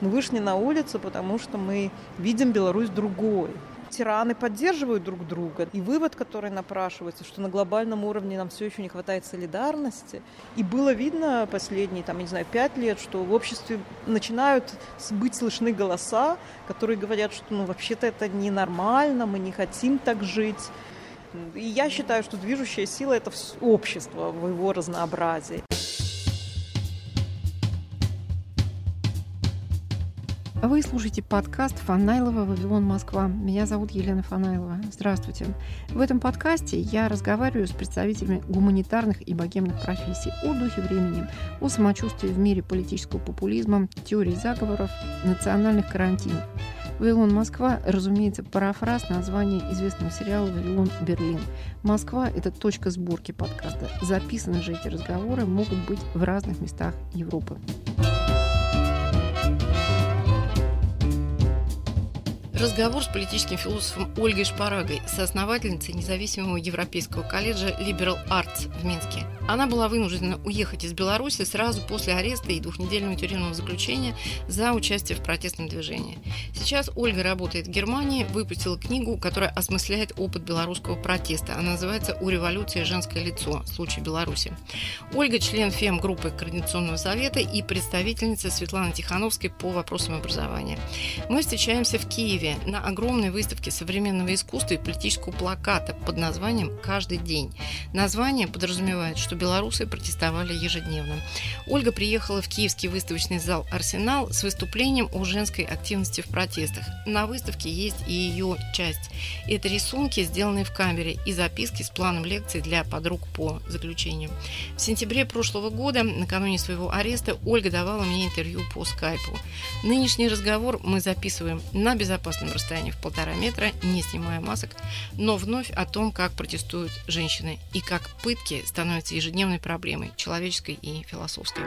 Мы вышли на улицу, потому что мы видим Беларусь другой тираны поддерживают друг друга. И вывод, который напрашивается, что на глобальном уровне нам все еще не хватает солидарности. И было видно последние, там, я не знаю, пять лет, что в обществе начинают быть слышны голоса, которые говорят, что ну вообще-то это ненормально, мы не хотим так жить. И я считаю, что движущая сила – это общество в его разнообразии. Вы слушаете подкаст Фанайлова «Вавилон Москва». Меня зовут Елена Фанайлова. Здравствуйте. В этом подкасте я разговариваю с представителями гуманитарных и богемных профессий о духе времени, о самочувствии в мире политического популизма, теории заговоров, национальных карантинов. «Вавилон Москва», разумеется, парафраз названия известного сериала «Вавилон Берлин». Москва – это точка сборки подкаста. Записаны же эти разговоры могут быть в разных местах Европы. Разговор с политическим философом Ольгой Шпарагой, соосновательницей независимого европейского колледжа Liberal Arts в Минске. Она была вынуждена уехать из Беларуси сразу после ареста и двухнедельного тюремного заключения за участие в протестном движении. Сейчас Ольга работает в Германии, выпустила книгу, которая осмысляет опыт белорусского протеста. Она называется «У революции женское лицо. Случай Беларуси». Ольга – член ФЕМ-группы Координационного совета и представительница Светланы Тихановской по вопросам образования. Мы встречаемся в Киеве На огромной выставке современного искусства и политического плаката под названием «Каждый день». Название подразумевает, что белорусы протестовали ежедневно. Ольга приехала в киевский выставочный зал «Арсенал» с выступлением о женской активности в протестах. На выставке есть и ее часть. Это рисунки, сделанные в камере, и записки с планом лекций для подруг по заключению. В сентябре прошлого года, накануне своего ареста, Ольга давала мне интервью по скайпу. Нынешний разговор мы записываем на безопасность безопасном расстоянии в полтора метра, не снимая масок, но вновь о том, как протестуют женщины и как пытки становятся ежедневной проблемой, человеческой и философской.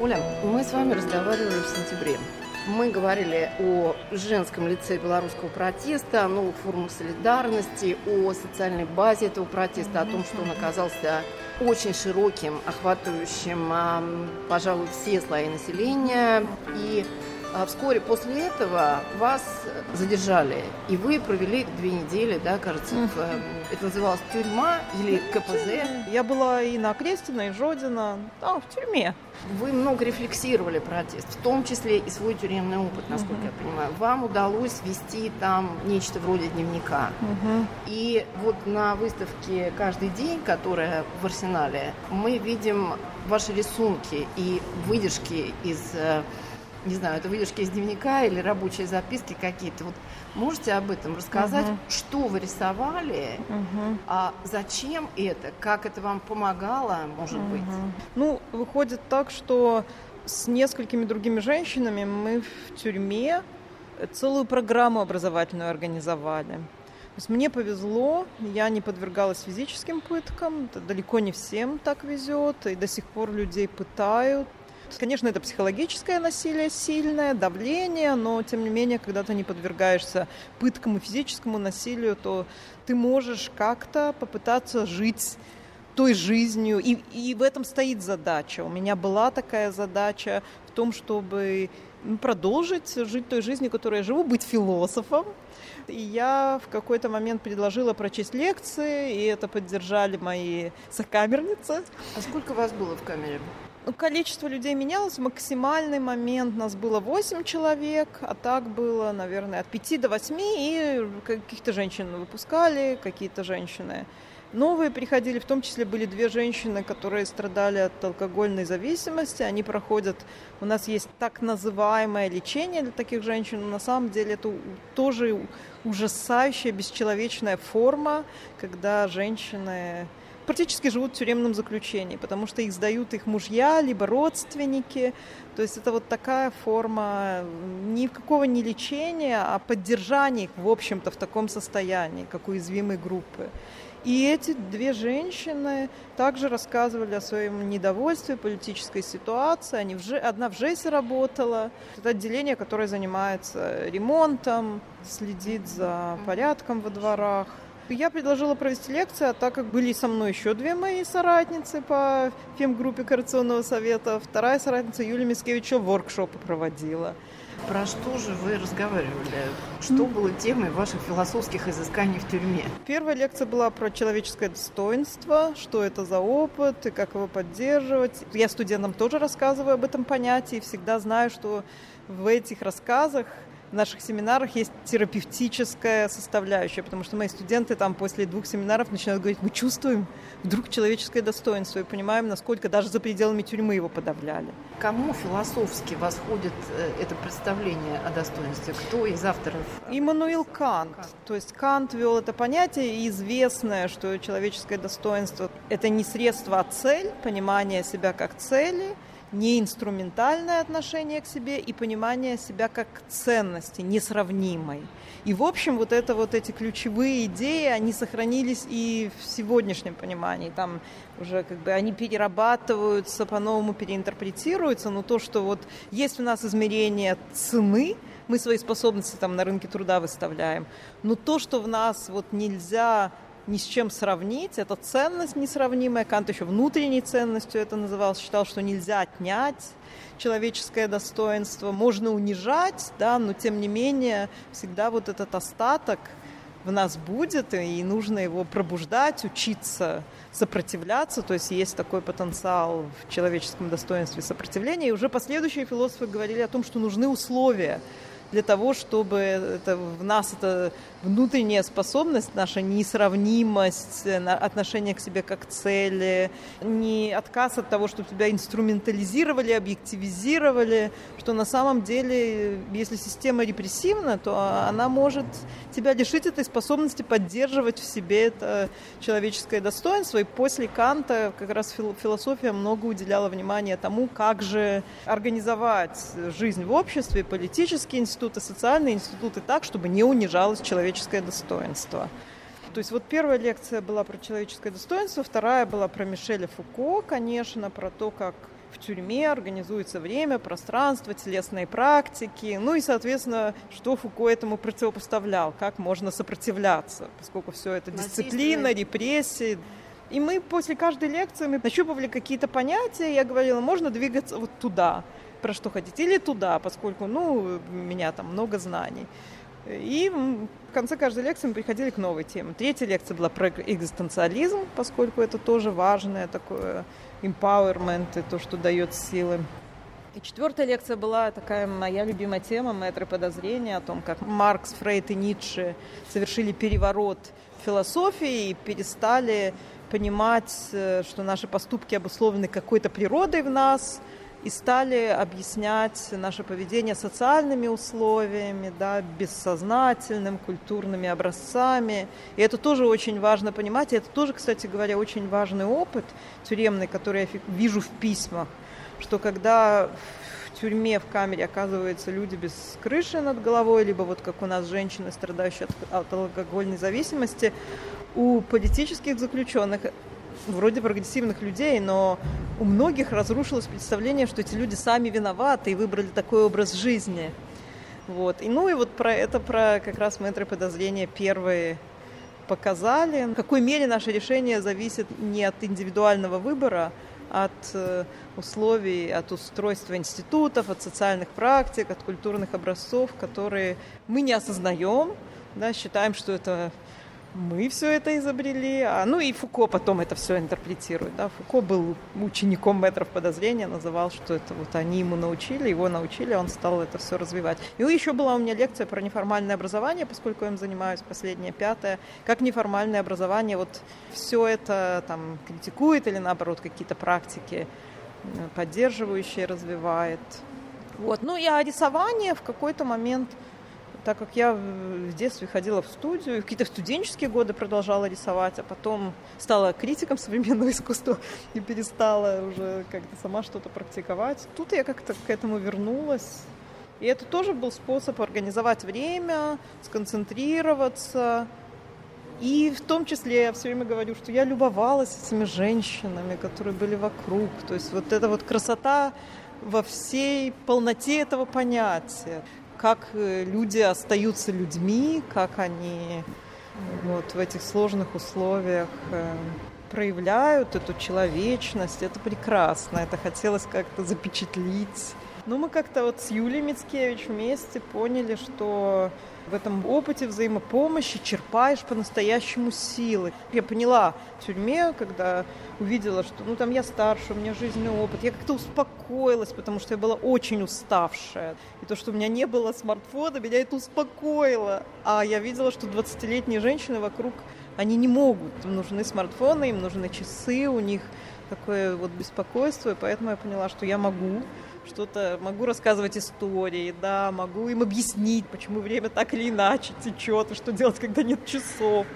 Оля, мы с вами разговаривали в сентябре. Мы говорили о женском лице белорусского протеста, о новых формах солидарности, о социальной базе этого протеста, о том, что он оказался очень широким, охватывающим, пожалуй, все слои населения. И а вскоре после этого вас задержали, и вы провели две недели, да, кажется, в, э, это называлось тюрьма или КПЗ? Я была и на Крестина, и Жодина, да, в тюрьме. Вы много рефлексировали протест, в том числе и свой тюремный опыт, насколько угу. я понимаю. Вам удалось вести там нечто вроде дневника. Угу. И вот на выставке «Каждый день», которая в Арсенале, мы видим ваши рисунки и выдержки из э, не знаю, это выдержки из дневника или рабочие записки какие-то. Вот можете об этом рассказать, угу. что вы рисовали, угу. а зачем это, как это вам помогало, может угу. быть? Ну, выходит так, что с несколькими другими женщинами мы в тюрьме целую программу образовательную организовали. То есть мне повезло, я не подвергалась физическим пыткам, далеко не всем так везет, и до сих пор людей пытают, Конечно, это психологическое насилие сильное, давление, но тем не менее, когда ты не подвергаешься пыткам и физическому насилию, то ты можешь как-то попытаться жить той жизнью. И, и в этом стоит задача. У меня была такая задача в том, чтобы продолжить жить той жизнью, которой я живу, быть философом. И я в какой-то момент предложила прочесть лекции, и это поддержали мои сокамерницы. А сколько вас было в камере? Ну, количество людей менялось. В максимальный момент нас было 8 человек, а так было, наверное, от 5 до 8. И каких-то женщин выпускали, какие-то женщины новые приходили. В том числе были две женщины, которые страдали от алкогольной зависимости. Они проходят... У нас есть так называемое лечение для таких женщин. Но на самом деле это тоже ужасающая, бесчеловечная форма, когда женщины практически живут в тюремном заключении, потому что их сдают их мужья, либо родственники. То есть это вот такая форма никакого не лечения, а поддержания их, в общем-то, в таком состоянии, как уязвимой группы. И эти две женщины также рассказывали о своем недовольстве политической ситуации. Они в Ж... Одна в ЖЭСе работала. Это отделение, которое занимается ремонтом, следит за порядком во дворах. Я предложила провести лекцию, а так как были со мной еще две мои соратницы по фемгруппе Коррекционного совета, вторая соратница Юлия Мискевич воркшопы проводила. Про что же вы разговаривали? Что было темой ваших философских изысканий в тюрьме? Первая лекция была про человеческое достоинство, что это за опыт и как его поддерживать. Я студентам тоже рассказываю об этом понятии, всегда знаю, что в этих рассказах в наших семинарах есть терапевтическая составляющая, потому что мои студенты там после двух семинаров начинают говорить, мы чувствуем вдруг человеческое достоинство и понимаем, насколько даже за пределами тюрьмы его подавляли. Кому философски восходит э, это представление о достоинстве? Кто из авторов? Иммануил Кант. Кант. То есть Кант ввел это понятие, известное, что человеческое достоинство – это не средство, а цель, понимание себя как цели – не инструментальное отношение к себе и понимание себя как ценности, несравнимой. И, в общем, вот это вот эти ключевые идеи, они сохранились и в сегодняшнем понимании. Там уже как бы они перерабатываются, по-новому переинтерпретируются, но то, что вот есть у нас измерение цены, мы свои способности там на рынке труда выставляем, но то, что в нас вот нельзя ни с чем сравнить. Это ценность несравнимая. Кант еще внутренней ценностью это называл. Считал, что нельзя отнять человеческое достоинство. Можно унижать, да, но тем не менее всегда вот этот остаток в нас будет, и нужно его пробуждать, учиться сопротивляться, то есть есть такой потенциал в человеческом достоинстве сопротивления. И уже последующие философы говорили о том, что нужны условия для того, чтобы это, в нас эта внутренняя способность, наша несравнимость, отношение к себе как цели, не отказ от того, что тебя инструментализировали, объективизировали, что на самом деле, если система репрессивна, то она может тебя лишить этой способности поддерживать в себе это человеческое достоинство. И после Канта как раз философия много уделяла внимания тому, как же организовать жизнь в обществе, политические институты, социальные институты так, чтобы не унижалось человеческое достоинство. То есть вот первая лекция была про человеческое достоинство, вторая была про Мишеля Фуко, конечно, про то, как в тюрьме организуется время, пространство, телесные практики, ну и, соответственно, что Фуко этому противопоставлял, как можно сопротивляться, поскольку все это дисциплина, репрессии. И мы после каждой лекции мы нащупывали какие-то понятия, я говорила, можно двигаться вот туда, про что хотите, или туда, поскольку, ну, у меня там много знаний. И в конце каждой лекции мы приходили к новой теме. Третья лекция была про экзистенциализм, поскольку это тоже важное такое empowerment и то, что дает силы. И четвертая лекция была такая моя любимая тема, мэтры подозрения, о том, как Маркс, Фрейд и Ницше совершили переворот философии и перестали понимать, э, что наши поступки обусловлены какой-то природой в нас – и стали объяснять наше поведение социальными условиями, да, бессознательным, культурными образцами. И это тоже очень важно понимать. И это тоже, кстати говоря, очень важный опыт тюремный, который я вижу в письмах, что когда в тюрьме, в камере оказываются люди без крыши над головой, либо вот как у нас женщины, страдающие от, от алкогольной зависимости, у политических заключенных вроде прогрессивных людей, но у многих разрушилось представление, что эти люди сами виноваты и выбрали такой образ жизни. Вот. И, ну и вот про это, про как раз мэтры подозрения первые показали, в какой мере наше решение зависит не от индивидуального выбора, от э, условий, от устройства институтов, от социальных практик, от культурных образцов, которые мы не осознаем, да, считаем, что это мы все это изобрели. А, ну и Фуко потом это все интерпретирует. Да? Фуко был учеником метров подозрения, называл, что это вот они ему научили, его научили, он стал это все развивать. И еще была у меня лекция про неформальное образование, поскольку я им занимаюсь, последняя, пятая. Как неформальное образование вот все это там критикует или наоборот какие-то практики э, поддерживающие развивает. Вот. Ну и а рисование в какой-то момент – так как я в детстве ходила в студию, какие-то студенческие годы продолжала рисовать, а потом стала критиком современного искусства и перестала уже как-то сама что-то практиковать. Тут я как-то к этому вернулась. И это тоже был способ организовать время, сконцентрироваться. И в том числе я все время говорю, что я любовалась этими женщинами, которые были вокруг. То есть вот эта вот красота во всей полноте этого понятия как э, люди остаются людьми, как они вот в этих сложных условиях э, проявляют эту человечность. Это прекрасно, это хотелось как-то запечатлить. Ну, мы как-то вот с Юлией Мицкевич вместе поняли, что в этом опыте взаимопомощи черпаешь по-настоящему силы. Я поняла в тюрьме, когда увидела, что ну там я старше, у меня жизненный опыт, я как-то успокоилась, потому что я была очень уставшая. И то, что у меня не было смартфона, меня это успокоило. А я видела, что 20-летние женщины вокруг, они не могут. Им нужны смартфоны, им нужны часы, у них такое вот беспокойство, и поэтому я поняла, что я могу что-то, могу рассказывать истории, да, могу им объяснить, почему время так или иначе течет, и что делать, когда нет часов.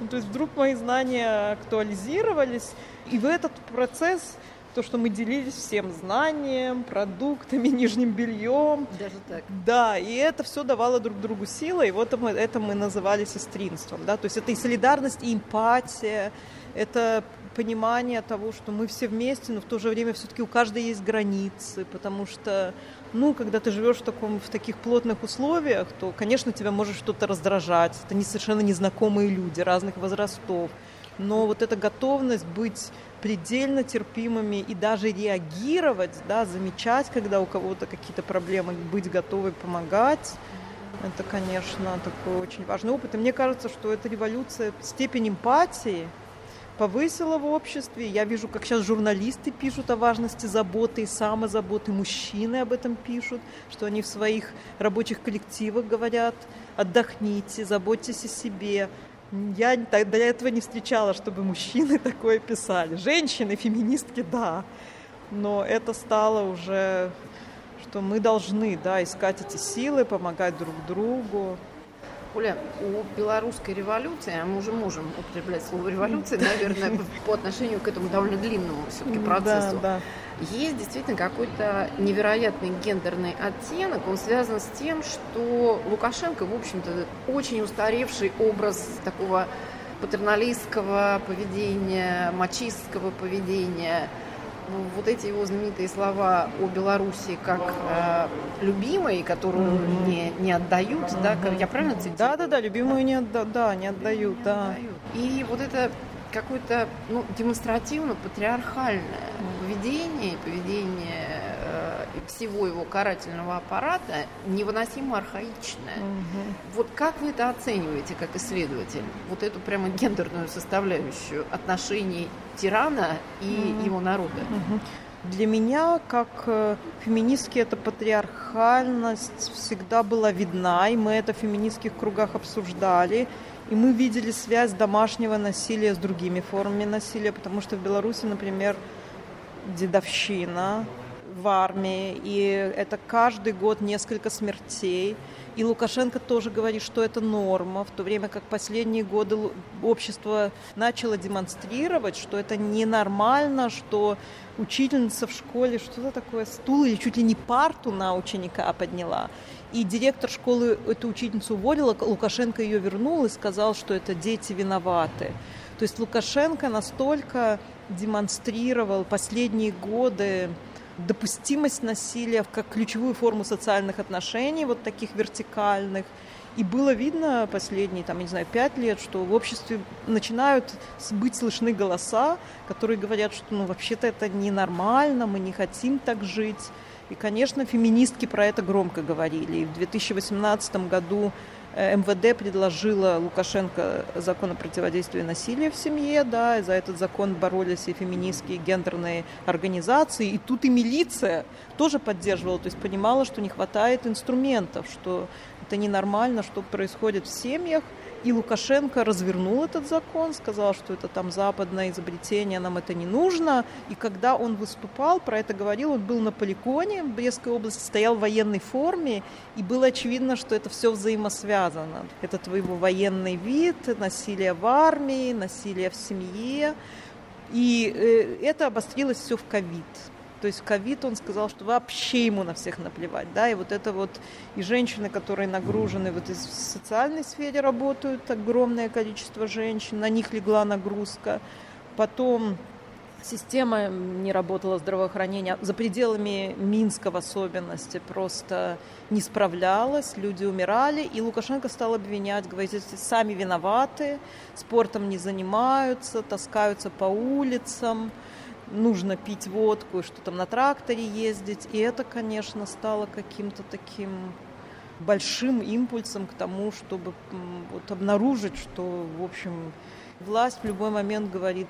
Ну, то есть вдруг мои знания актуализировались, и в этот процесс то, что мы делились всем знанием, продуктами, нижним бельем. Даже так. Да, и это все давало друг другу силы, и вот мы, это мы называли сестринством, да, то есть это и солидарность, и эмпатия, это понимание того, что мы все вместе, но в то же время все-таки у каждой есть границы, потому что, ну, когда ты живешь в, таком, в таких плотных условиях, то, конечно, тебя может что-то раздражать. Это не совершенно незнакомые люди разных возрастов. Но вот эта готовность быть предельно терпимыми и даже реагировать, да, замечать, когда у кого-то какие-то проблемы, быть готовой помогать, это, конечно, такой очень важный опыт. И мне кажется, что эта революция, степень эмпатии – повысила в обществе. Я вижу, как сейчас журналисты пишут о важности заботы и самозаботы, мужчины об этом пишут, что они в своих рабочих коллективах говорят, отдохните, заботьтесь о себе. Я для этого не встречала, чтобы мужчины такое писали. Женщины, феминистки, да. Но это стало уже, что мы должны да, искать эти силы, помогать друг другу. Оля, у белорусской революции, а мы уже можем употреблять слово революция, наверное, по отношению к этому довольно длинному все-таки процессу, да, да. есть действительно какой-то невероятный гендерный оттенок. Он связан с тем, что Лукашенко, в общем-то, очень устаревший образ такого патерналистского поведения, мачистского поведения – вот эти его знаменитые слова о Беларуси как э, любимой, которую mm-hmm. не, не отдают, mm-hmm. да, я правильно цитирую? Да, да, да, любимую не, отда- да, не отдают, не да. Отдают. И вот это какое-то ну, демонстративно патриархальное mm-hmm. поведение, поведение всего его карательного аппарата невыносимо архаичная. Угу. Вот как вы это оцениваете как исследователь? Вот эту прямо гендерную составляющую отношений тирана и угу. его народа? Угу. Для меня, как э, феминистки, эта патриархальность всегда была видна, и мы это в феминистских кругах обсуждали. И мы видели связь домашнего насилия с другими формами насилия, потому что в Беларуси, например, дедовщина, в армии, и это каждый год несколько смертей. И Лукашенко тоже говорит, что это норма, в то время как последние годы общество начало демонстрировать, что это ненормально, что учительница в школе что-то такое, стул или чуть ли не парту на ученика подняла. И директор школы эту учительницу уволила, Лукашенко ее вернул и сказал, что это дети виноваты. То есть Лукашенко настолько демонстрировал последние годы допустимость насилия как ключевую форму социальных отношений, вот таких вертикальных. И было видно последние, там, я не знаю, пять лет, что в обществе начинают быть слышны голоса, которые говорят, что ну вообще-то это ненормально, мы не хотим так жить. И, конечно, феминистки про это громко говорили. И в 2018 году МВД предложила Лукашенко закон о противодействии насилию в семье, да, и за этот закон боролись и феминистские, и гендерные организации, и тут и милиция тоже поддерживала, то есть понимала, что не хватает инструментов, что Это ненормально, что происходит в семьях. И Лукашенко развернул этот закон, сказал, что это там западное изобретение, нам это не нужно. И когда он выступал, про это говорил, он был на полигоне в Брестской области, стоял в военной форме, и было очевидно, что это все взаимосвязано. Это твоего военный вид, насилие в армии, насилие в семье. И э, это обострилось все в ковид. То есть ковид, он сказал, что вообще ему на всех наплевать, да, и вот это вот, и женщины, которые нагружены вот в социальной сфере работают, огромное количество женщин, на них легла нагрузка, потом система не работала здравоохранения, за пределами Минска в особенности просто не справлялась, люди умирали, и Лукашенко стал обвинять, говорить, сами виноваты, спортом не занимаются, таскаются по улицам, нужно пить водку что там на тракторе ездить. И это, конечно, стало каким-то таким большим импульсом к тому, чтобы вот обнаружить, что, в общем, власть в любой момент говорит,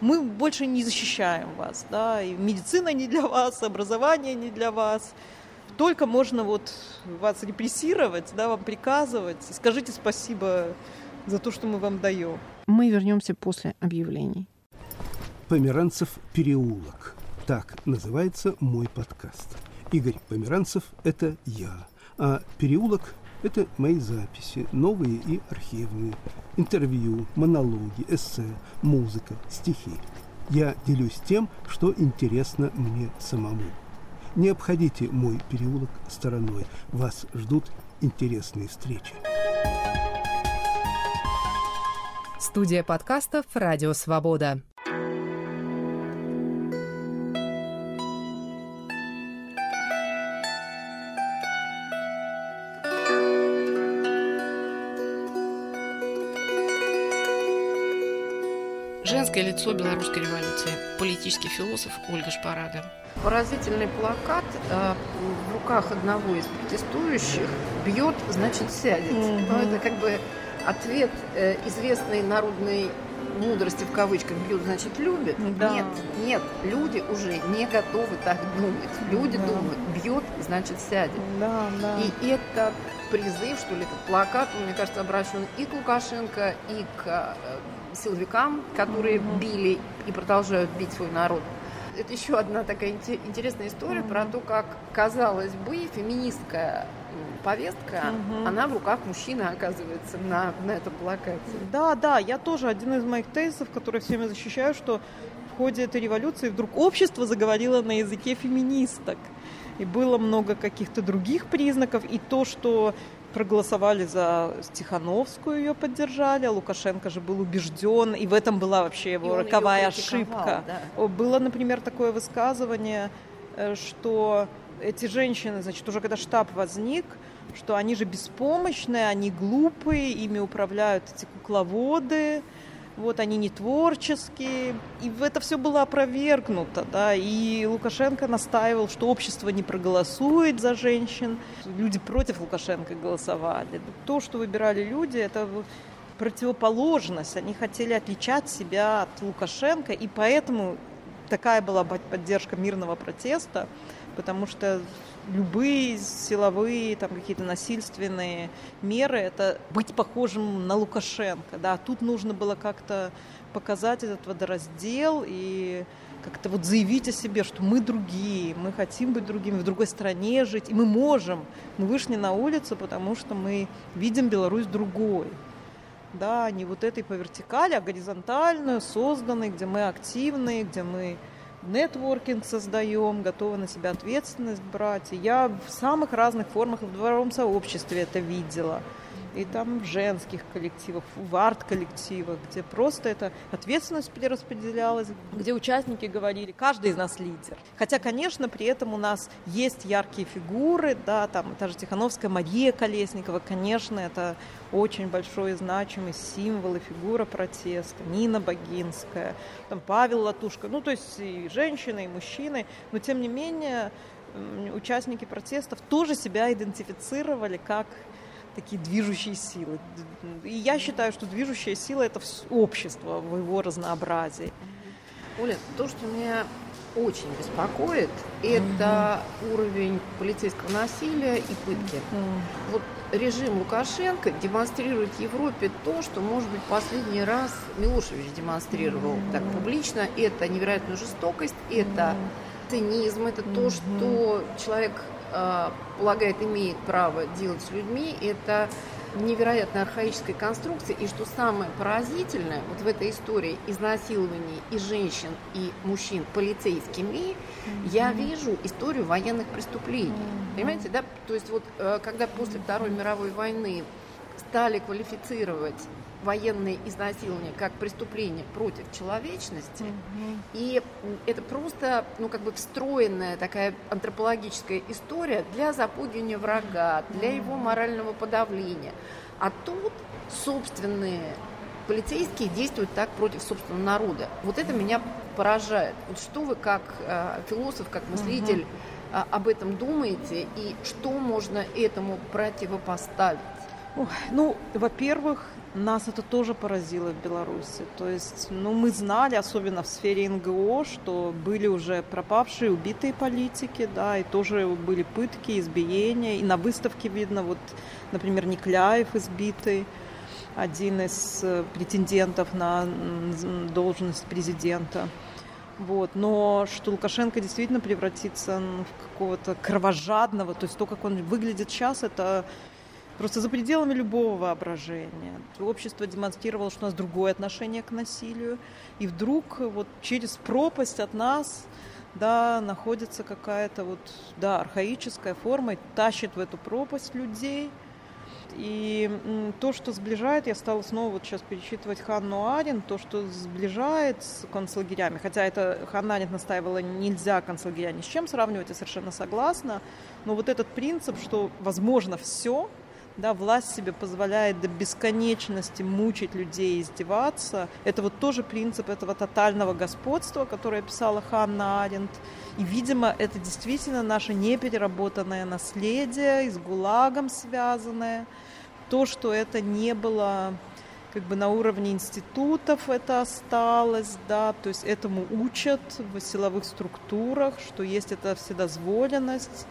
мы больше не защищаем вас, да, и медицина не для вас, образование не для вас, только можно вот вас репрессировать, да, вам приказывать. Скажите спасибо за то, что мы вам даем. Мы вернемся после объявлений. Померанцев переулок. Так называется мой подкаст. Игорь Померанцев – это я, а переулок – это мои записи, новые и архивные, интервью, монологи, эссе, музыка, стихи. Я делюсь тем, что интересно мне самому. Не обходите мой переулок стороной. Вас ждут интересные встречи. Студия подкастов «Радио Свобода». Женское лицо белорусской революции. Политический философ Ольга Шпарага. Поразительный плакат э, в руках одного из протестующих «Бьет, значит, сядет». Mm-hmm. Ну, это как бы ответ э, известной народной мудрости в кавычках бьют, значит, любят. Да. Нет, нет, люди уже не готовы так думать. Люди да. думают, бьет, значит, сядет. Да, да. И это призыв, что ли, этот плакат, мне кажется, обращен и к Лукашенко, и к э, силовикам, которые mm-hmm. били и продолжают бить свой народ. Это еще одна такая интересная история mm-hmm. про то, как, казалось бы, феминистская повестка, угу. она в руках мужчины оказывается на, на этом плакате. Да, да, я тоже один из моих тезисов, который всеми защищаю, что в ходе этой революции вдруг общество заговорило на языке феминисток. И было много каких-то других признаков. И то, что проголосовали за Стехановскую, ее поддержали. Лукашенко же был убежден, и в этом была вообще его роковая ошибка. Да. Было, например, такое высказывание, э, что эти женщины, значит, уже когда штаб возник, что они же беспомощные, они глупые, ими управляют эти кукловоды, вот они не творческие. И это все было опровергнуто, да, и Лукашенко настаивал, что общество не проголосует за женщин. Люди против Лукашенко голосовали. То, что выбирали люди, это противоположность. Они хотели отличать себя от Лукашенко, и поэтому такая была поддержка мирного протеста, потому что любые силовые, там какие-то насильственные меры, это быть похожим на Лукашенко, да, тут нужно было как-то показать этот водораздел и как-то вот заявить о себе, что мы другие, мы хотим быть другими, в другой стране жить, и мы можем. Мы вышли на улицу, потому что мы видим Беларусь другой. Да, не вот этой по вертикали, а горизонтальную, созданной, где мы активные, где мы нетворкинг создаем, готовы на себя ответственность брать. И я в самых разных формах в дворовом сообществе это видела и там в женских коллективах, в арт-коллективах, где просто эта ответственность перераспределялась, где участники говорили, каждый из нас лидер. Хотя, конечно, при этом у нас есть яркие фигуры, да, там та же Тихановская, Мария Колесникова, конечно, это очень большой и значимый символ и фигура протеста, Нина Богинская, там Павел Латушка, ну, то есть и женщины, и мужчины, но тем не менее участники протестов тоже себя идентифицировали как такие движущие силы. И я считаю, что движущая сила – это общество в его разнообразии. Оля, то, что меня очень беспокоит, это mm-hmm. уровень полицейского насилия и пытки. Mm-hmm. Вот режим Лукашенко демонстрирует Европе то, что, может быть, последний раз Милошевич демонстрировал так публично. Это невероятную жестокость, это цинизм, это то, что человек полагает, имеет право делать с людьми. Это невероятно архаической конструкции. И что самое поразительное вот в этой истории изнасилований и женщин, и мужчин полицейскими, mm-hmm. я вижу историю военных преступлений. Mm-hmm. Понимаете, да? То есть вот э, когда после Второй мировой войны стали квалифицировать военные изнасилования как преступление против человечности. Mm-hmm. И это просто, ну, как бы встроенная такая антропологическая история для запугивания врага, для mm-hmm. его морального подавления. А тут собственные полицейские действуют так против собственного народа. Вот это меня поражает. Вот что вы как э, философ, как мыслитель mm-hmm. э, об этом думаете и что можно этому противопоставить? Ну, во-первых, нас это тоже поразило в Беларуси. То есть, ну, мы знали, особенно в сфере НГО, что были уже пропавшие, убитые политики, да, и тоже были пытки, избиения. И на выставке видно, вот, например, Никляев избитый, один из э, претендентов на должность президента. Вот. Но что Лукашенко действительно превратится в какого-то кровожадного, то есть то, как он выглядит сейчас, это Просто за пределами любого воображения. Общество демонстрировало, что у нас другое отношение к насилию. И вдруг вот через пропасть от нас да, находится какая-то вот, да, архаическая форма и тащит в эту пропасть людей. И то, что сближает, я стала снова вот сейчас перечитывать Ханну Арен, то, что сближает с концлагерями, хотя это Ханна Арен настаивала, нельзя концлагеря ни с чем сравнивать, я совершенно согласна, но вот этот принцип, что возможно все, да, власть себе позволяет до бесконечности мучить людей, издеваться. Это вот тоже принцип этого тотального господства, которое писала Ханна Аренд. И, видимо, это действительно наше непереработанное наследие, и с ГУЛАГом связанное. То, что это не было как бы на уровне институтов это осталось, да, то есть этому учат в силовых структурах, что есть эта вседозволенность,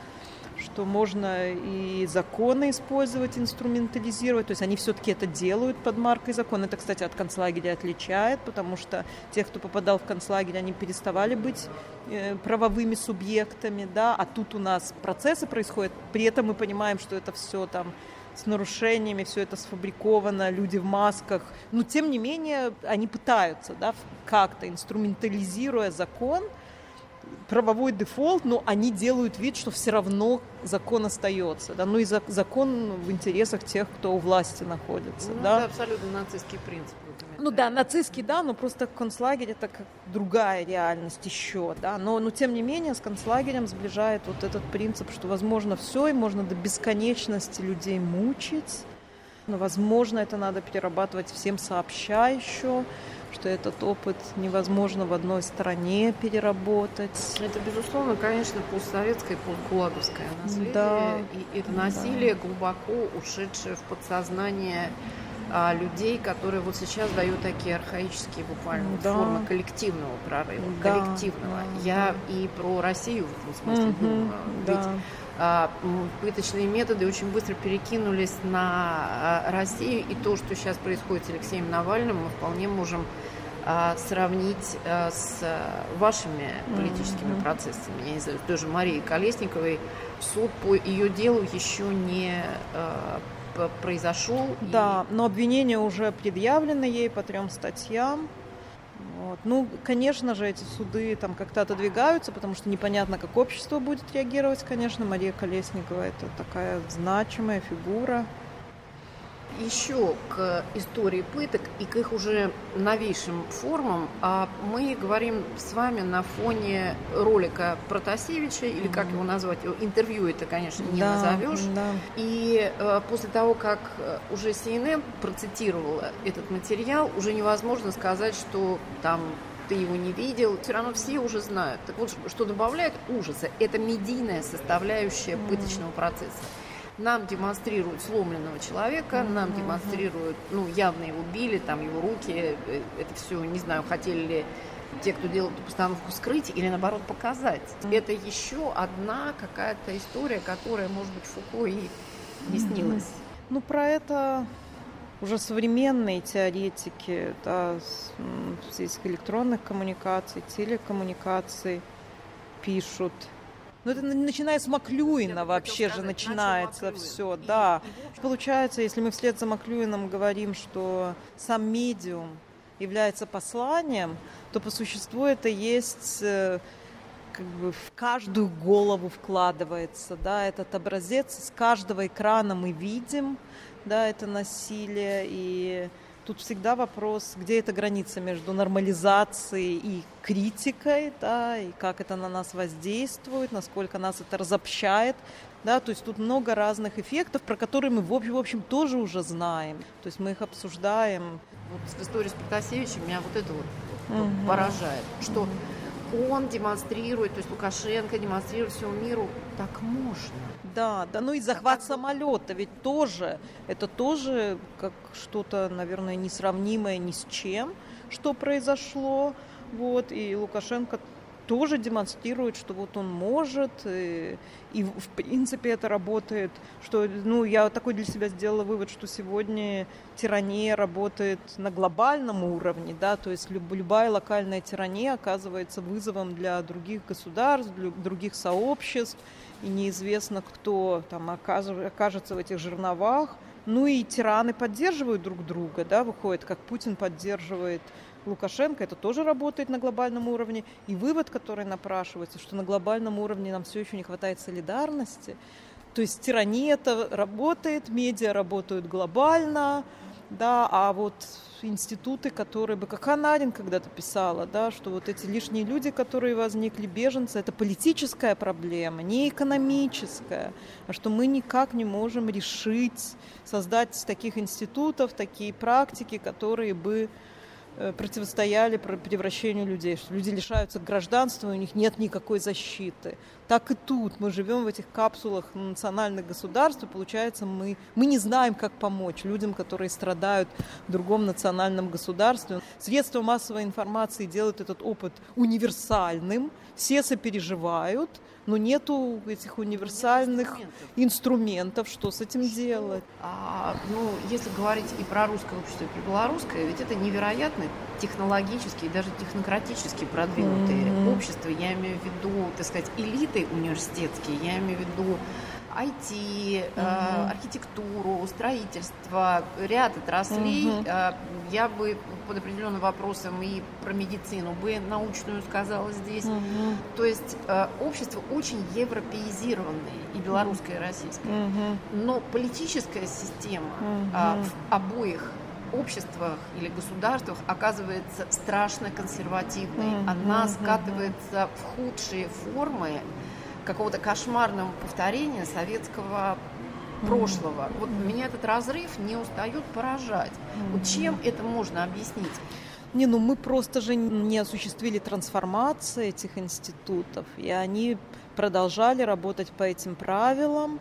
что можно и законы использовать, инструментализировать. То есть они все-таки это делают под маркой закона. Это, кстати, от концлагеря отличает, потому что те, кто попадал в концлагерь, они переставали быть э, правовыми субъектами, да, а тут у нас процессы происходят, при этом мы понимаем, что это все там с нарушениями, все это сфабриковано, люди в масках. Но, тем не менее, они пытаются, да, как-то инструментализируя закон – правовой дефолт, но они делают вид, что все равно закон остается. Да? Ну и за, закон в интересах тех, кто у власти находится. Ну, да? Это абсолютно нацистский принцип. Ну да, нацистский, да, но просто концлагерь это как другая реальность еще, да. Но, но тем не менее с концлагерем сближает вот этот принцип, что возможно все, и можно до бесконечности людей мучить. Но возможно это надо перерабатывать всем сообща еще что этот опыт невозможно в одной стране переработать. Это, безусловно, конечно, постсоветское, постгулаговское наследие. Да. И это насилие, да. глубоко ушедшее в подсознание а, людей, которые вот сейчас дают такие архаические буквально да. формы коллективного прорыва, да. коллективного. Да. Я и про Россию в этом смысле угу. думаю. Ведь пыточные методы очень быстро перекинулись на а, Россию, и то, что сейчас происходит с Алексеем Навальным, мы вполне можем а, сравнить с вашими политическими процессами. Я не знаю, той же Марии Колесниковой суд по ее делу еще не произошел. Да, и... но обвинения уже предъявлены ей по трем статьям. Вот. Ну, конечно же, эти суды там как-то отодвигаются, потому что непонятно, как общество будет реагировать, конечно. Мария Колесникова – это такая значимая фигура еще к истории пыток и к их уже новейшим формам. А мы говорим с вами на фоне ролика Протасевича, или как его назвать, интервью это, конечно, не да, назовешь. Да. И э, после того, как э, уже CNN процитировала этот материал, уже невозможно сказать, что там ты его не видел, все равно все уже знают. Так вот, что добавляет ужаса, это медийная составляющая пыточного процесса. Нам демонстрируют сломленного человека, mm-hmm. нам демонстрируют, ну, явно его били, там его руки, э, это все, не знаю, хотели ли те, кто делал эту постановку, скрыть или наоборот показать. Mm-hmm. Это еще одна какая-то история, которая, может быть, Фуко и не снилась. Ну, про это уже современные теоретики да, здесь электронных коммуникаций, телекоммуникаций пишут. Ну, это начиная с Маклюина вообще же начинается все, да. Получается, если мы вслед за Маклюином говорим, что сам медиум является посланием, то по существу это есть э, как бы в каждую голову вкладывается, да, этот образец с каждого экрана мы видим, да, это насилие, и тут всегда вопрос, где эта граница между нормализацией и критикой, да, и как это на нас воздействует, насколько нас это разобщает, да, то есть тут много разных эффектов, про которые мы в общем, в общем тоже уже знаем, то есть мы их обсуждаем. Вот в истории с Протасевичем меня вот это вот угу. поражает, что он демонстрирует, то есть Лукашенко демонстрирует всему миру, так можно. Да, да, ну и захват так самолета ведь тоже, это тоже как что-то, наверное, несравнимое ни с чем, что произошло. Вот, и Лукашенко тоже демонстрирует, что вот он может, и, и в принципе это работает, что, ну, я такой для себя сделала вывод, что сегодня тирания работает на глобальном уровне, да, то есть люб, любая локальная тирания оказывается вызовом для других государств, для других сообществ, и неизвестно, кто там окажется в этих жерновах, ну и тираны поддерживают друг друга, да, выходит, как Путин поддерживает Лукашенко, это тоже работает на глобальном уровне. И вывод, который напрашивается, что на глобальном уровне нам все еще не хватает солидарности. То есть тирания это работает, медиа работают глобально, да, а вот институты, которые бы, как Анарин когда-то писала, да, что вот эти лишние люди, которые возникли, беженцы, это политическая проблема, не экономическая, а что мы никак не можем решить создать таких институтов, такие практики, которые бы противостояли превращению людей, что люди лишаются гражданства, у них нет никакой защиты. Так и тут мы живем в этих капсулах национальных государств, и получается мы, мы не знаем, как помочь людям, которые страдают в другом национальном государстве. Средства массовой информации делают этот опыт универсальным, все сопереживают, но нету этих универсальных инструментов. инструментов, что с этим что? делать. А, ну, если говорить и про русское общество, и про белорусское, ведь это невероятно технологически и даже технократически продвинутые mm-hmm. общества. Я имею в виду, так сказать, элиты университетские, я имею в виду IT, mm-hmm. э, архитектуру, строительство, ряд отраслей. Mm-hmm. Э, я бы под определенным вопросом и про медицину бы научную сказала здесь. Mm-hmm. То есть э, общество очень европеизированное, и белорусское, и российское. Mm-hmm. Но политическая система mm-hmm. э, в обоих обществах или государствах оказывается страшно консервативной. Mm-hmm. Она скатывается в худшие формы какого-то кошмарного повторения советского прошлого. Вот меня этот разрыв не устает поражать. Вот чем это можно объяснить? Не, ну мы просто же не осуществили трансформации этих институтов, и они продолжали работать по этим правилам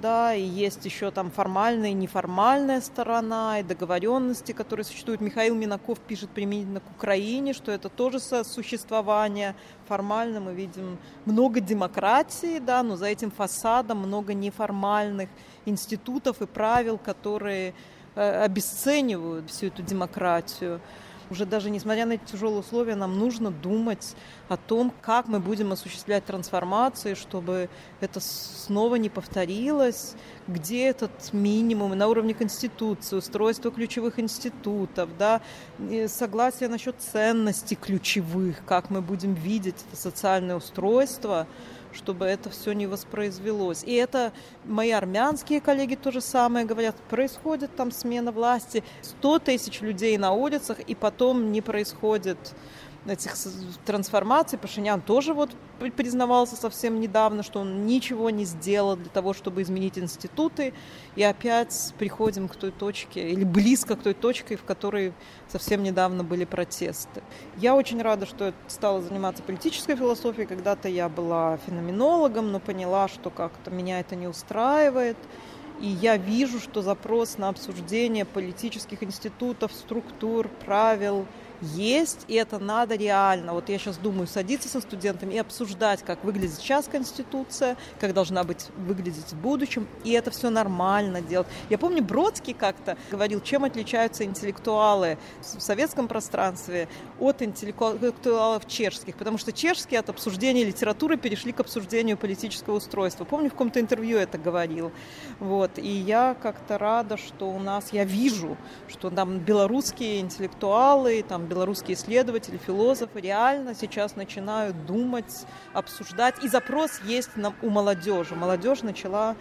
да, и есть еще там формальная и неформальная сторона, и договоренности, которые существуют. Михаил Минаков пишет применительно к Украине, что это тоже сосуществование. Формально мы видим много демократии, да, но за этим фасадом много неформальных институтов и правил, которые э, обесценивают всю эту демократию уже даже несмотря на эти тяжелые условия, нам нужно думать о том, как мы будем осуществлять трансформации, чтобы это снова не повторилось, где этот минимум на уровне Конституции, устройство ключевых институтов, да, согласие насчет ценностей ключевых, как мы будем видеть это социальное устройство, чтобы это все не воспроизвелось. И это мои армянские коллеги то же самое говорят. Происходит там смена власти, 100 тысяч людей на улицах, и потом не происходит этих трансформаций. Пашинян тоже вот признавался совсем недавно, что он ничего не сделал для того, чтобы изменить институты. И опять приходим к той точке, или близко к той точке, в которой совсем недавно были протесты. Я очень рада, что стала заниматься политической философией. Когда-то я была феноменологом, но поняла, что как-то меня это не устраивает. И я вижу, что запрос на обсуждение политических институтов, структур, правил – есть, и это надо реально. Вот я сейчас думаю, садиться со студентами и обсуждать, как выглядит сейчас Конституция, как должна быть выглядеть в будущем, и это все нормально делать. Я помню, Бродский как-то говорил, чем отличаются интеллектуалы в советском пространстве от интеллектуалов чешских, потому что чешские от обсуждения литературы перешли к обсуждению политического устройства. Помню, в каком-то интервью это говорил. Вот. И я как-то рада, что у нас, я вижу, что там белорусские интеллектуалы, там белорусские исследователи, философы реально сейчас начинают думать, обсуждать. И запрос есть у молодежи. Молодежь начала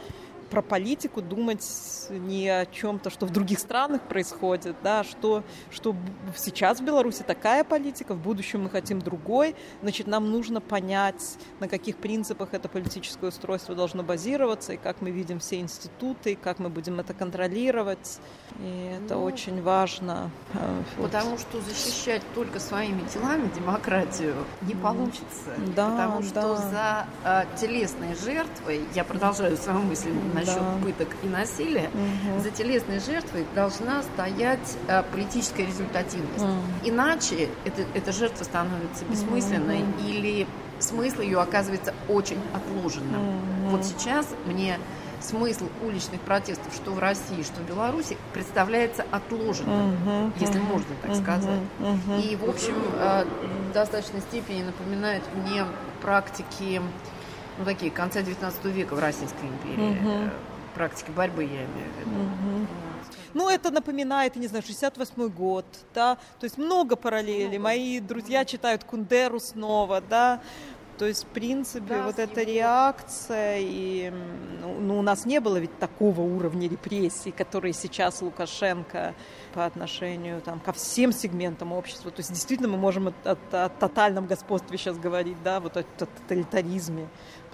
про политику думать не о чем-то, что в других странах происходит, да, что, что сейчас в Беларуси такая политика, в будущем мы хотим другой, значит, нам нужно понять, на каких принципах это политическое устройство должно базироваться, и как мы видим все институты, и как мы будем это контролировать. И это ну, очень важно. Э, потому что защищать только своими телами демократию не получится. Да, потому что да. за а, телесной жертвой, я продолжаю свою мысль насчет да. пыток и насилия, угу. за телесной жертвой должна стоять а, политическая результативность. Угу. Иначе это, эта жертва становится бессмысленной угу. или смысл ее оказывается очень отложенным. Угу. Вот сейчас мне смысл уличных протестов, что в России, что в Беларуси, представляется отложенным, uh-huh, если uh-huh, можно так uh-huh, сказать. Uh-huh. И, в общем, э, в достаточной степени напоминает мне практики, ну, такие, конца XIX века в Российской империи. Uh-huh. Практики борьбы, я имею в виду. Uh-huh. Ну, это напоминает, я не знаю, 68 год, да, то есть много параллелей. Мои друзья читают Кундеру снова, да, то есть, в принципе, да, вот эта реакция, и ну, ну, у нас не было ведь такого уровня репрессий, которые сейчас Лукашенко по отношению там, ко всем сегментам общества. То есть, действительно, мы можем о, о, о тотальном господстве сейчас говорить, да, вот о, о тоталитаризме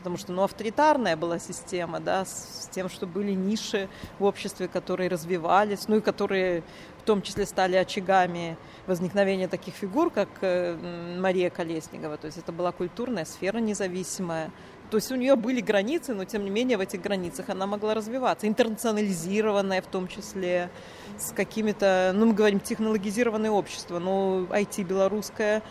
потому что ну, авторитарная была система, да, с, с тем, что были ниши в обществе, которые развивались, ну и которые в том числе стали очагами возникновения таких фигур, как э, Мария Колесникова. То есть это была культурная сфера независимая. То есть у нее были границы, но тем не менее в этих границах она могла развиваться. Интернационализированная в том числе, с какими-то, ну мы говорим, технологизированное общество, но IT белорусское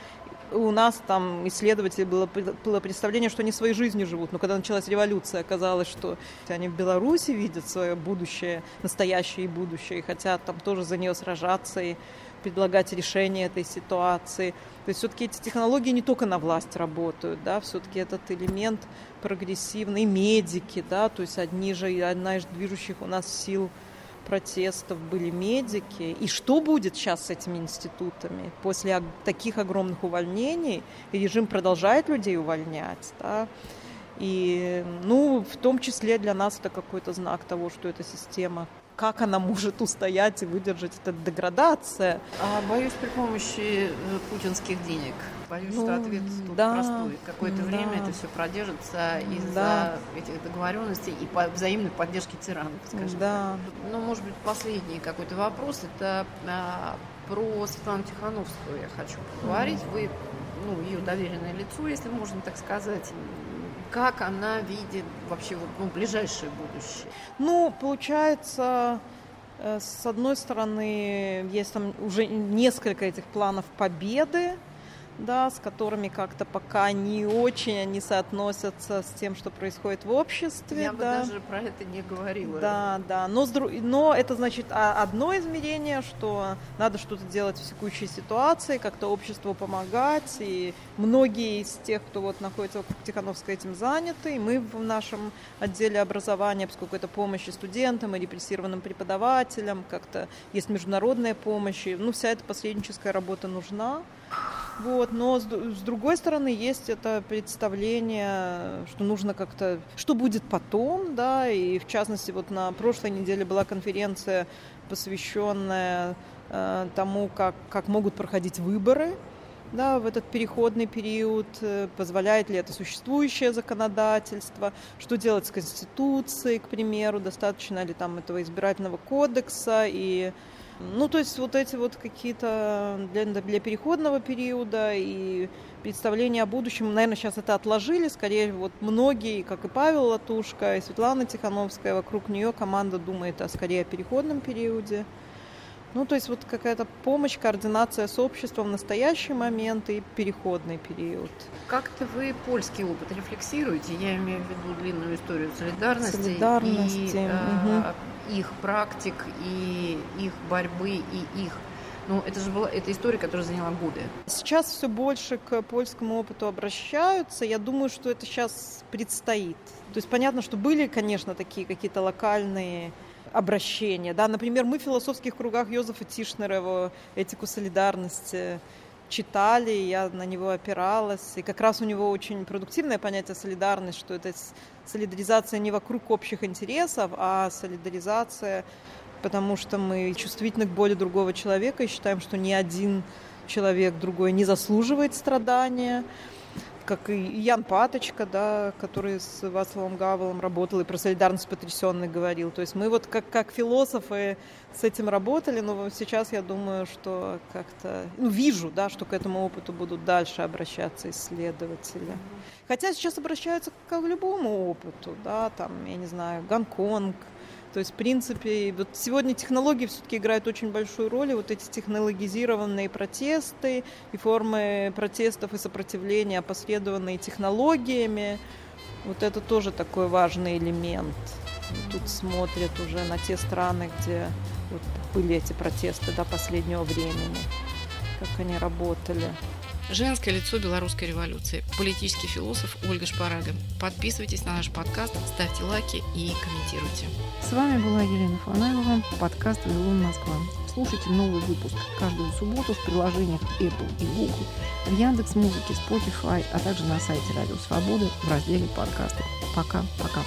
у нас там исследователи было, было представление, что они своей жизнью живут. Но когда началась революция, оказалось, что они в Беларуси видят свое будущее, настоящее и будущее, и хотят там тоже за нее сражаться и предлагать решение этой ситуации. То есть все-таки эти технологии не только на власть работают, да, все-таки этот элемент прогрессивный, медики, да, то есть одни же, одна из движущих у нас сил – протестов были медики. И что будет сейчас с этими институтами? После таких огромных увольнений режим продолжает людей увольнять. Да? И, ну, в том числе для нас это какой-то знак того, что эта система как она может устоять и выдержать эту деградация. А боюсь при помощи э, путинских денег. Боюсь, ну, что ответ тут да, простой. Какое-то да. время это все продержится из-за да. этих договоренностей и по взаимной поддержки тиранов, скажем да. так. Ну, может быть, последний какой-то вопрос. Это а, про Светлану Тихановскую я хочу поговорить. Mm. Вы ну, ее доверенное лицо, если можно так сказать как она видит вообще вот, ну, ближайшее будущее? Ну, получается, э, с одной стороны, есть там уже несколько этих планов победы, да, с которыми как-то пока не очень они соотносятся с тем, что происходит в обществе. Я да. бы даже про это не говорила. Да, да. Но, но это значит одно измерение, что надо что-то делать в текущей ситуации, как-то обществу помогать. И многие из тех, кто вот находится вокруг Тихановска, этим заняты. И мы в нашем отделе образования, поскольку это помощь и студентам, и репрессированным преподавателям, как-то есть международная помощь. И, ну, вся эта посредническая работа нужна. Вот, но с, с другой стороны есть это представление, что нужно как-то, что будет потом, да, и в частности вот на прошлой неделе была конференция, посвященная э, тому, как, как могут проходить выборы, да, в этот переходный период, э, позволяет ли это существующее законодательство, что делать с Конституцией, к примеру, достаточно ли там этого избирательного кодекса и ну, то есть вот эти вот какие-то для, для переходного периода и представления о будущем, наверное, сейчас это отложили. Скорее, вот многие, как и Павел Латушка, и Светлана Тихановская, вокруг нее команда думает о скорее о переходном периоде. Ну, то есть вот какая-то помощь, координация с обществом в настоящий момент и переходный период. Как-то вы польский опыт рефлексируете? Я имею в виду длинную историю солидарности, солидарности и э, их практик, и их борьбы, и их ну, это же была эта история, которая заняла годы. Сейчас все больше к польскому опыту обращаются. Я думаю, что это сейчас предстоит. То есть понятно, что были, конечно, такие какие-то локальные обращения. Да? Например, мы в философских кругах Йозефа Тишнера, его «Этику солидарности» читали, я на него опиралась. И как раз у него очень продуктивное понятие солидарность, что это солидаризация не вокруг общих интересов, а солидаризация потому что мы чувствительны к боли другого человека и считаем, что ни один человек другой не заслуживает страдания как и Ян Паточка, да, который с Вацлавом Гавелом работал и про солидарность потрясенных говорил. То есть мы вот как, как философы с этим работали, но сейчас я думаю, что как-то, ну, вижу, да, что к этому опыту будут дальше обращаться исследователи. Хотя сейчас обращаются к любому опыту, да, там, я не знаю, Гонконг, то есть, в принципе, вот сегодня технологии все-таки играют очень большую роль, и вот эти технологизированные протесты и формы протестов и сопротивления, опосредованные технологиями, вот это тоже такой важный элемент. Тут смотрят уже на те страны, где вот были эти протесты до последнего времени, как они работали. Женское лицо белорусской революции. Политический философ Ольга Шпарага. Подписывайтесь на наш подкаст, ставьте лайки и комментируйте. С вами была Елена Фанаева, подкаст «Вавилон Москва». Слушайте новый выпуск каждую субботу в приложениях Apple и Google, в Яндекс Музыке, Spotify, а также на сайте Радио Свободы в разделе подкасты. Пока-пока.